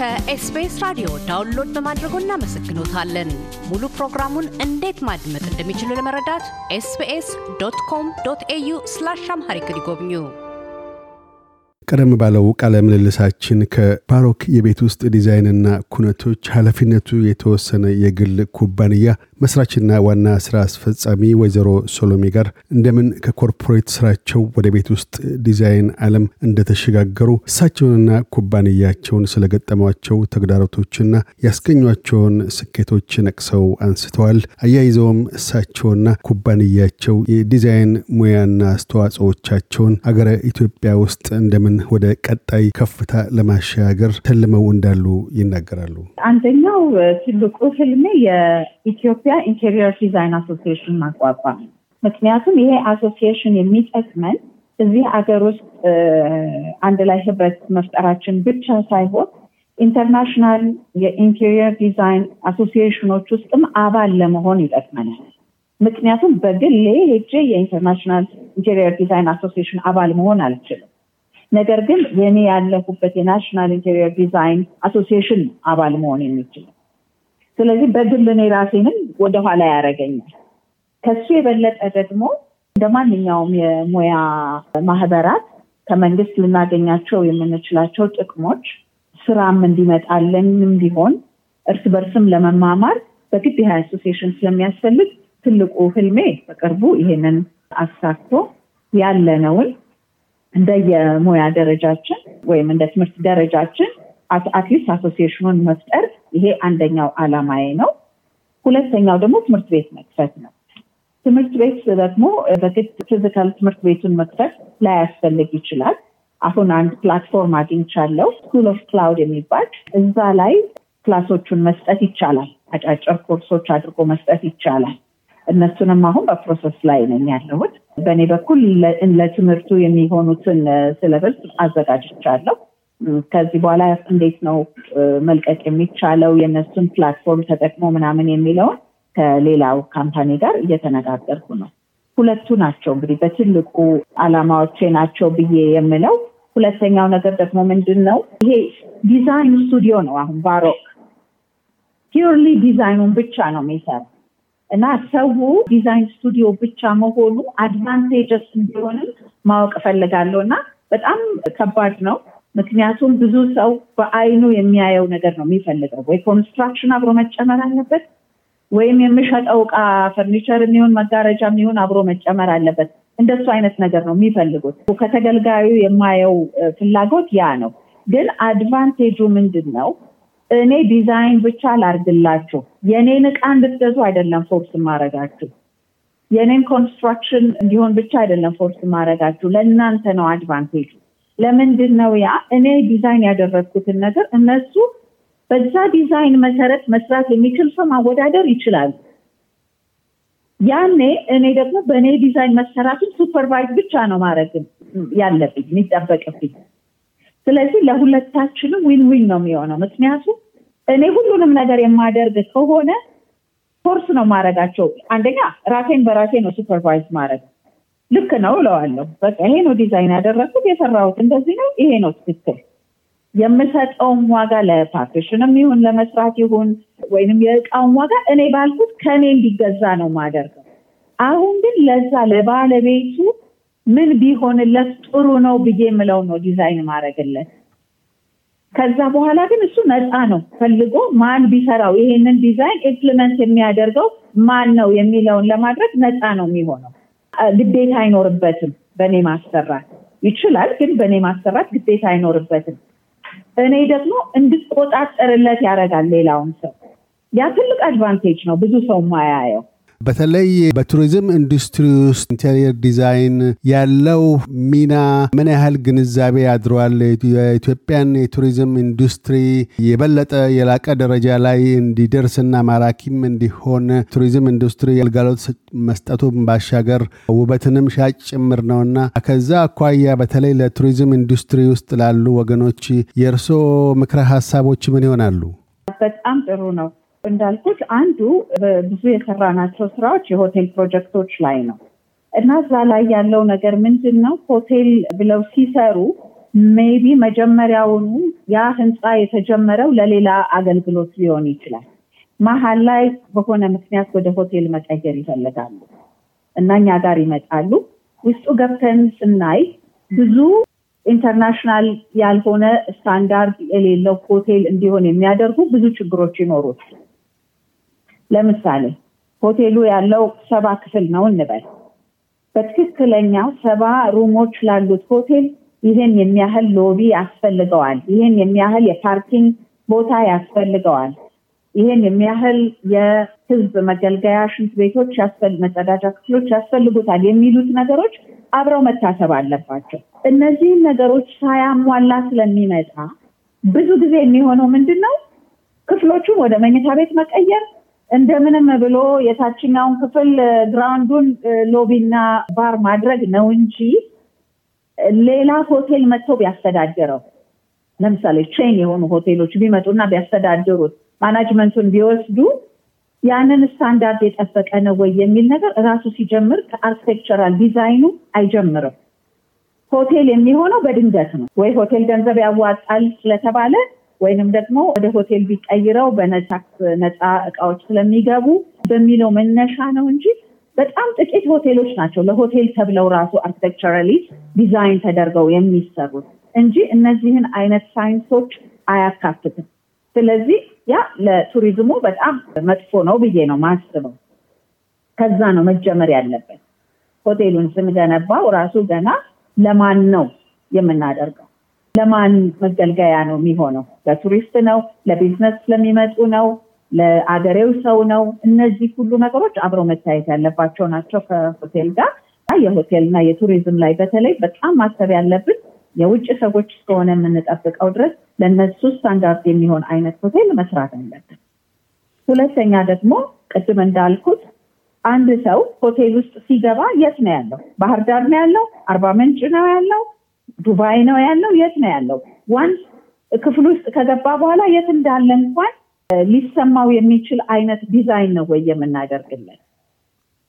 ከ SBS ራዲዮ download በማድረጎ እናመሰግኖታለን። ሙሉ ፕሮግራሙን እንዴት ማድመጥ እንደሚችሉ ለመረዳት SBS dot com dot au slash Amharic ይጎብኙ። ቀደም ባለው ቃለ ምልልሳችን ከባሮክ የቤት ውስጥ ዲዛይንና ኩነቶች ኃላፊነቱ የተወሰነ የግል ኩባንያ መስራችና ዋና ስራ አስፈጻሚ ወይዘሮ ሶሎሜ ጋር እንደምን ከ corporate ስራቸው ወደ ቤት ውስጥ ዲዛይን ዓለም እንደተሸጋገሩ እሳቸውንና ኩባንያቸውን ስለገጠሟቸው ተግዳሮቶችና ያስገኟቸውን ስኬቶች ነቅሰው አንስተዋል። አያይዘውም እሳቸውና ኩባንያቸው የዲዛይን ሙያና አስተዋጽኦቻቸውን አገረ ኢትዮጵያ ውስጥ እንደምን ወደ ቀጣይ ከፍታ ለማሻገር ተልመው እንዳሉ ይናገራሉ። አንደኛው ትልቁ ህልሜ የኢትዮጵያ interior design association ማቋቋም ነው። ምክንያቱም ይሄ association የሚጠቅመን እዚህ አገር ውስጥ አንድ ላይ ህብረት መፍጠራችን ብቻ ሳይሆን international የ interior design association ኖች ውስጥም አባል ለመሆን ይጠቅመናል። ምክንያቱም በግሌ ሄጄ የ international interior design association አባል መሆን አልችልም። ነገር ግን የኔ ያለሁበት የ national interior design association አባል መሆን የሚችለው ስለዚህ በግል እኔ ራሴንም ወደኋላ ያደረገኛል። ከሱ የበለጠ ደግሞ እንደ ማንኛውም የሙያ ማህበራት ከመንግስት ልናገኛቸው የምንችላቸው ጥቅሞች ስራም እንዲመጣልንም ቢሆን እርስ በርስም ለመማማር በግድ ይህ አሶሲዬሽን ስለሚያስፈልግ ትልቁ ህልሜ በቅርቡ ይሄንን አሳክቶ ያለነውን እንደ የሙያ ደረጃችን ወይም እንደ ትምህርት ደረጃችን at least association ኑን መፍጠር ይሄ አንደኛው አላማዬ ነው። ሁለተኛው ደግሞ ትምህርት ቤት መክፈት ነው። ትምህርት ቤት ደግሞ በግድ physical ትምህርት ቤቱን መክፈት ላያስፈልግ ይችላል። አሁን አንድ platform አግኝቻለሁ፣ school of cloud የሚባል እዛ ላይ class ኦቹን መስጠት ይቻላል። አጫጭር ኮርሶች አድርጎ መስጠት ይቻላል። እነሱንም አሁን በ process ላይ ነኝ ያለሁት። በእኔ በኩል ለትምህርቱ የሚሆኑትን syllabus አዘጋጅቻለሁ። ከዚህ በኋላ እንዴት ነው መልቀቅ የሚቻለው የእነሱን platform ተጠቅሞ ምናምን የሚለውን ከሌላው company ጋር እየተነጋገርኩ ነው። ሁለቱ ናቸው እንግዲህ በትልቁ አላማዎቼ ናቸው ብዬ የምለው። ሁለተኛው ነገር ደግሞ ምንድን ነው ይሄ design studio ነው። አሁን ባሮክ purely ዲዛይኑን ብቻ ነው የሚሰራ እና ሰው design studio ብቻ መሆኑ advantageous እንዲሆንም ማወቅ እፈልጋለሁ እና በጣም ከባድ ነው። ምክንያቱም ብዙ ሰው በአይኑ የሚያየው ነገር ነው የሚፈልገው። ወይ construction አብሮ መጨመር አለበት፣ ወይም የምሸጠው እቃ ፈርኒቸር የሚሆን መጋረጃ የሚሆን አብሮ መጨመር አለበት። እንደሱ አይነት ነገር ነው የሚፈልጉት። ከተገልጋዩ የማየው ፍላጎት ያ ነው። ግን advantage ኡ ምንድን ነው? እኔ ዲዛይን ብቻ ላርግላችሁ፣ የእኔን እቃ እንድትገዙ አይደለም force ማረጋችሁ። የእኔን construction እንዲሆን ብቻ አይደለም force ማረጋችሁ። ለእናንተ ነው advantage ኡ። ለምንድን ነው ያ እኔ ዲዛይን ያደረግኩትን ነገር እነሱ በዛ ዲዛይን መሰረት መስራት የሚችል ሰው ማወዳደር ይችላሉ። ያኔ እኔ ደግሞ በእኔ ዲዛይን መሰራትን supervise ብቻ ነው ማድረግ ያለብኝ የሚጠበቅብኝ። ስለዚህ ለሁለታችንም win win ነው የሚሆነው። ምክንያቱም እኔ ሁሉንም ነገር የማደርግ ከሆነ force ነው ማድረጋቸው። አንደኛ ራሴን በራሴ ነው supervise ማድረግ ልክ ነው እለዋለሁ። በቃ ይሄ ነው ዲዛይን ያደረግኩት የሰራሁት እንደዚህ ነው፣ ይሄ ነው ትክክል። የምሰጠውም ዋጋ ለ partition ም ይሁን ለመስራት ይሁን ወይንም የእቃውን ዋጋ እኔ ባልኩት ከእኔ እንዲገዛ ነው ማደርገው። አሁን ግን ለዛ ለባለቤቱ ምን ቢሆንለት ጥሩ ነው ብዬ የምለው ነው ዲዛይን ማደርግለት። ከዛ በኋላ ግን እሱ ነፃ ነው ፈልጎ ማን ቢሰራው ይሄንን ዲዛይን implement የሚያደርገው ማን ነው የሚለውን ለማድረግ ነፃ ነው የሚሆነው። ግዴታ አይኖርበትም። በእኔ ማሰራት ይችላል፣ ግን በእኔ ማሰራት ግዴታ አይኖርበትም። እኔ ደግሞ እንድቆጣጠርለት ያደርጋል ሌላውን ሰው። ያ ትልቅ advantage ነው፣ ብዙ ሰው የማያየው። በተለይ በቱሪዝም ኢንዱስትሪ ውስጥ interior design ያለው ሚና ምን ያህል ግንዛቤ አድሯል? የኢትዮጵያን የቱሪዝም ኢንዱስትሪ የበለጠ የላቀ ደረጃ ላይ እንዲደርስና ማራኪም እንዲሆን ቱሪዝም ኢንዱስትሪ አገልግሎት መስጠቱ ባሻገር ውበትንም ሻጭ ጭምር ነውና ከዛ አኳያ በተለይ ለቱሪዝም ኢንዱስትሪ ውስጥ ላሉ ወገኖች የእርሶ ምክረ ሀሳቦች ምን ይሆናሉ? በጣም ጥሩ ነው። እንዳልኩት አንዱ ብዙ የሰራናቸው ስራዎች የሆቴል ፕሮጀክቶች ላይ ነው እና እዛ ላይ ያለው ነገር ምንድን ነው? ሆቴል ብለው ሲሰሩ maybe መጀመሪያውኑ ያ ህንፃ የተጀመረው ለሌላ አገልግሎት ሊሆን ይችላል። መሀል ላይ በሆነ ምክንያት ወደ ሆቴል መቀየር ይፈልጋሉ እና እኛ ጋር ይመጣሉ። ውስጡ ገብተን ስናይ ብዙ international ያልሆነ ስታንዳርድ የሌለው ሆቴል እንዲሆን የሚያደርጉ ብዙ ችግሮች ይኖሩት። ለምሳሌ ሆቴሉ ያለው ሰባ ክፍል ነው እንበል። በትክክለኛው ሰባ room ኦች ላሉት ሆቴል ይህን የሚያህል lobby ያስፈልገዋል። ይህን የሚያህል የ parking ቦታ ያስፈልገዋል። ይህን የሚያህል የህዝብ መገልገያ ሽንት ቤቶች፣ መጸዳጃ ክፍሎች ያስፈልጉታል የሚሉት ነገሮች አብረው መታሰብ አለባቸው። እነዚህን ነገሮች ሳያሟላ ስለሚመጣ ብዙ ጊዜ የሚሆነው ምንድን ነው? ክፍሎቹን ወደ መኝታ ቤት መቀየር እንደምንም ብሎ የታችኛውን ክፍል ground ኡን lobby ና ባር ማድረግ ነው እንጂ ሌላ ሆቴል መጥቶ ቢያስተዳድረው ለምሳሌ chain የሆኑ ሆቴሎች ቢመጡና ቢያስተዳድሩት management ኡን ቢወስዱ ያንን ስታንዳርድ የጠበቀ ነው ወይ የሚል ነገር እራሱ ሲጀምር ከ architectural design ኡ አይጀምርም። ሆቴል የሚሆነው በድንገት ነው። ወይ ሆቴል ገንዘብ ያዋጣል ስለተባለ ወይንም ደግሞ ወደ ሆቴል ቢቀይረው በነጻ እቃዎች ስለሚገቡ በሚለው መነሻ ነው እንጂ በጣም ጥቂት ሆቴሎች ናቸው ለሆቴል ተብለው ራሱ architecturally design ተደርገው የሚሰሩት እንጂ እነዚህን አይነት ሳይንሶች አያካትትም። ስለዚህ ያ ለቱሪዝሙ በጣም መጥፎ ነው ብዬ ነው ማስበው። ከዛ ነው መጀመር ያለበት። ሆቴሉን ስንገነባው ራሱ ገና ለማን ነው የምናደርገው? ለማን መገልገያ ነው የሚሆነው? ለቱሪስት ነው? ለቢዝነስ ስለሚመጡ ነው? ለአገሬው ሰው ነው? እነዚህ ሁሉ ነገሮች አብረው መታየት ያለባቸው ናቸው ከሆቴል ጋር የሆቴልና የቱሪዝም ላይ በተለይ በጣም ማሰብ ያለብን የውጭ ሰዎች እስከሆነ የምንጠብቀው ድረስ ለእነሱ ስታንዳርድ የሚሆን አይነት ሆቴል መስራት አለብን። ሁለተኛ ደግሞ ቅድም እንዳልኩት አንድ ሰው ሆቴል ውስጥ ሲገባ የት ነው ያለው? ባህር ዳር ነው ያለው? አርባ ምንጭ ነው ያለው? ዱባይ ነው ያለው? የት ነው ያለው? once ክፍል ውስጥ ከገባ በኋላ የት እንዳለ እንኳን ሊሰማው የሚችል አይነት ዲዛይን ነው ወይ የምናደርግለት?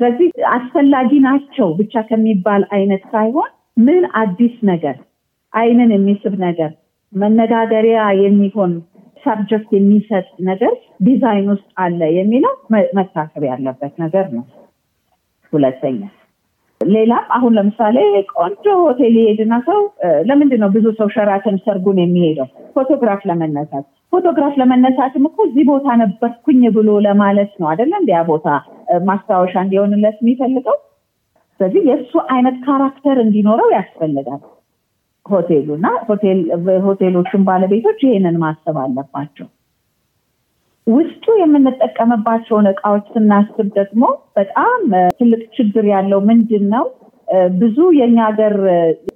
ስለዚህ አስፈላጊ ናቸው ብቻ ከሚባል አይነት ሳይሆን ምን አዲስ ነገር አይንን የሚስብ ነገር መነጋገሪያ የሚሆን subject የሚሰጥ ነገር ዲዛይን ውስጥ አለ የሚለው መታሰብ ያለበት ነገር ነው። ሁለተኛ ሌላም አሁን ለምሳሌ ቆንጆ ሆቴል ይሄድና ሰው ለምንድን ነው ብዙ ሰው ሸራተን ሰርጉን የሚሄደው? ፎቶግራፍ ለመነሳት። ፎቶግራፍ ለመነሳትም እኮ እዚህ ቦታ ነበርኩኝ ብሎ ለማለት ነው አይደለ? እንዲያ ቦታ ማስታወሻ እንዲሆንለት የሚፈልገው። ስለዚህ የእሱ አይነት character እንዲኖረው ያስፈልጋል ሆቴሉ እና ሆቴሎችን ባለቤቶች ይሄንን ማሰብ አለባቸው። ውስጡ የምንጠቀምባቸውን እቃዎች ስናስብ ደግሞ በጣም ትልቅ ችግር ያለው ምንድን ነው? ብዙ የኛ ሀገር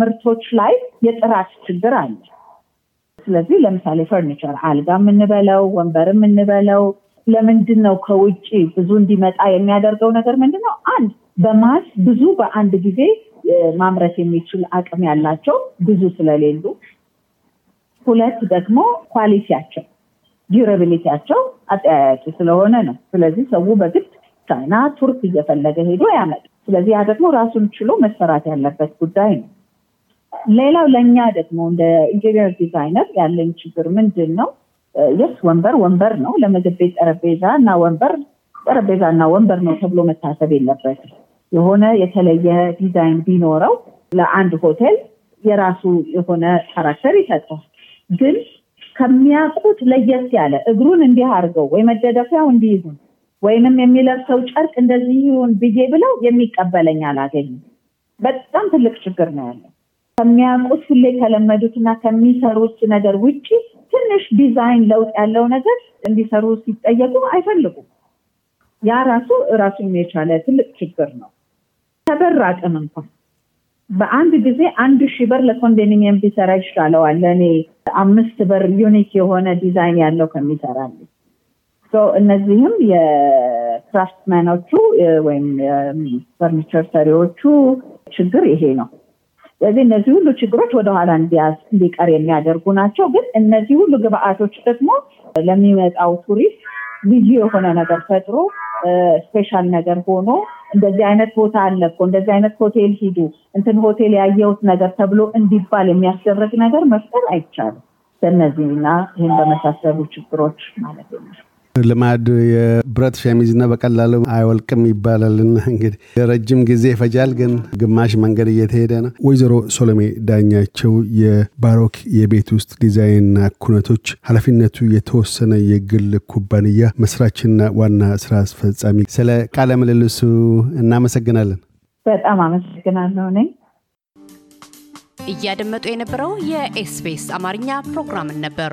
ምርቶች ላይ የጥራት ችግር አለ። ስለዚህ ለምሳሌ ፈርኒቸር፣ አልጋ የምንበለው ወንበር የምንበለው ለምንድን ነው ከውጭ ብዙ እንዲመጣ የሚያደርገው ነገር ምንድን ነው? አንድ በማስ ብዙ በአንድ ጊዜ ማምረት የሚችል አቅም ያላቸው ብዙ ስለሌሉ፣ ሁለት ደግሞ quality ያቸው durability ያቸው አጠያያቂ ስለሆነ ነው። ስለዚህ ሰው በግድ ቻይና፣ ቱርክ እየፈለገ ሄዶ ያመጣ። ስለዚህ ያ ደግሞ ራሱን ችሎ መሰራት ያለበት ጉዳይ ነው። ሌላው ለእኛ ደግሞ እንደ interior designer ያለኝ ችግር ምንድን ነው? yes ወንበር ወንበር ነው። ለምግብ ቤት ጠረጴዛ እና ወንበር ጠረጴዛ እና ወንበር ነው ተብሎ መታሰብ የለበትም። የሆነ የተለየ ዲዛይን ቢኖረው ለአንድ ሆቴል የራሱ የሆነ character ይሰጠዋል። ግን ከሚያውቁት ለየት ያለ እግሩን እንዲህ አድርገው ወይ መደገፊያው እንዲህ ይሁን ወይንም የሚለብሰው ጨርቅ እንደዚህ ይሁን ብዬ ብለው የሚቀበለኝ አላገኝም። በጣም ትልቅ ችግር ነው ያለው። ከሚያውቁት ሁሌ ከለመዱትና ከሚሰሩት ነገር ውጭ ትንሽ ዲዛይን ለውጥ ያለው ነገር እንዲሰሩ ሲጠየቁ አይፈልጉም። ያ ራሱ ራሱን የቻለ ትልቅ ችግር ነው። ከበር አቅም እንኳን በአንድ ጊዜ አንድ ሺህ በር ለኮንዶሚኒየም ቢሰራ ይሻለዋል ለእኔ አምስት በር unique የሆነ ዲዛይን ያለው ከሚሰራልኝ። እነዚህም የ craftsman ኖቹ ወይም ፈርኒቸር ሰሪዎቹ ችግር ይሄ ነው። ስለዚህ እነዚህ ሁሉ ችግሮች ወደኋላ እንዲቀር የሚያደርጉ ናቸው። ግን እነዚህ ሁሉ ግብአቶች ደግሞ ለሚመጣው ቱሪስት ልዩ የሆነ ነገር ፈጥሮ special ነገር ሆኖ እንደዚህ አይነት ቦታ አለ እኮ እንደዚህ አይነት ሆቴል ሂዱ እንትን ሆቴል ያየሁት ነገር ተብሎ እንዲባል የሚያስደረግ ነገር መፍጠር አይቻልም። በእነዚህና ይህን በመሳሰሉ ችግሮች ማለት ነው። ልማድ የብረት ሸሚዝና በቀላሉ አይወልቅም ይባላልና እንግዲህ ረጅም ጊዜ ይፈጃል፣ ግን ግማሽ መንገድ እየተሄደ ነው። ወይዘሮ ሶሎሜ ዳኛቸው የባሮክ የቤት ውስጥ ዲዛይንና ኩነቶች ኃላፊነቱ የተወሰነ የግል ኩባንያ መስራችና ዋና ስራ አስፈጻሚ፣ ስለ ቃለ ምልልሱ እናመሰግናለን። በጣም አመሰግናለሁ እኔ እያደመጡ የነበረው የኤስቢኤስ አማርኛ ፕሮግራምን ነበር።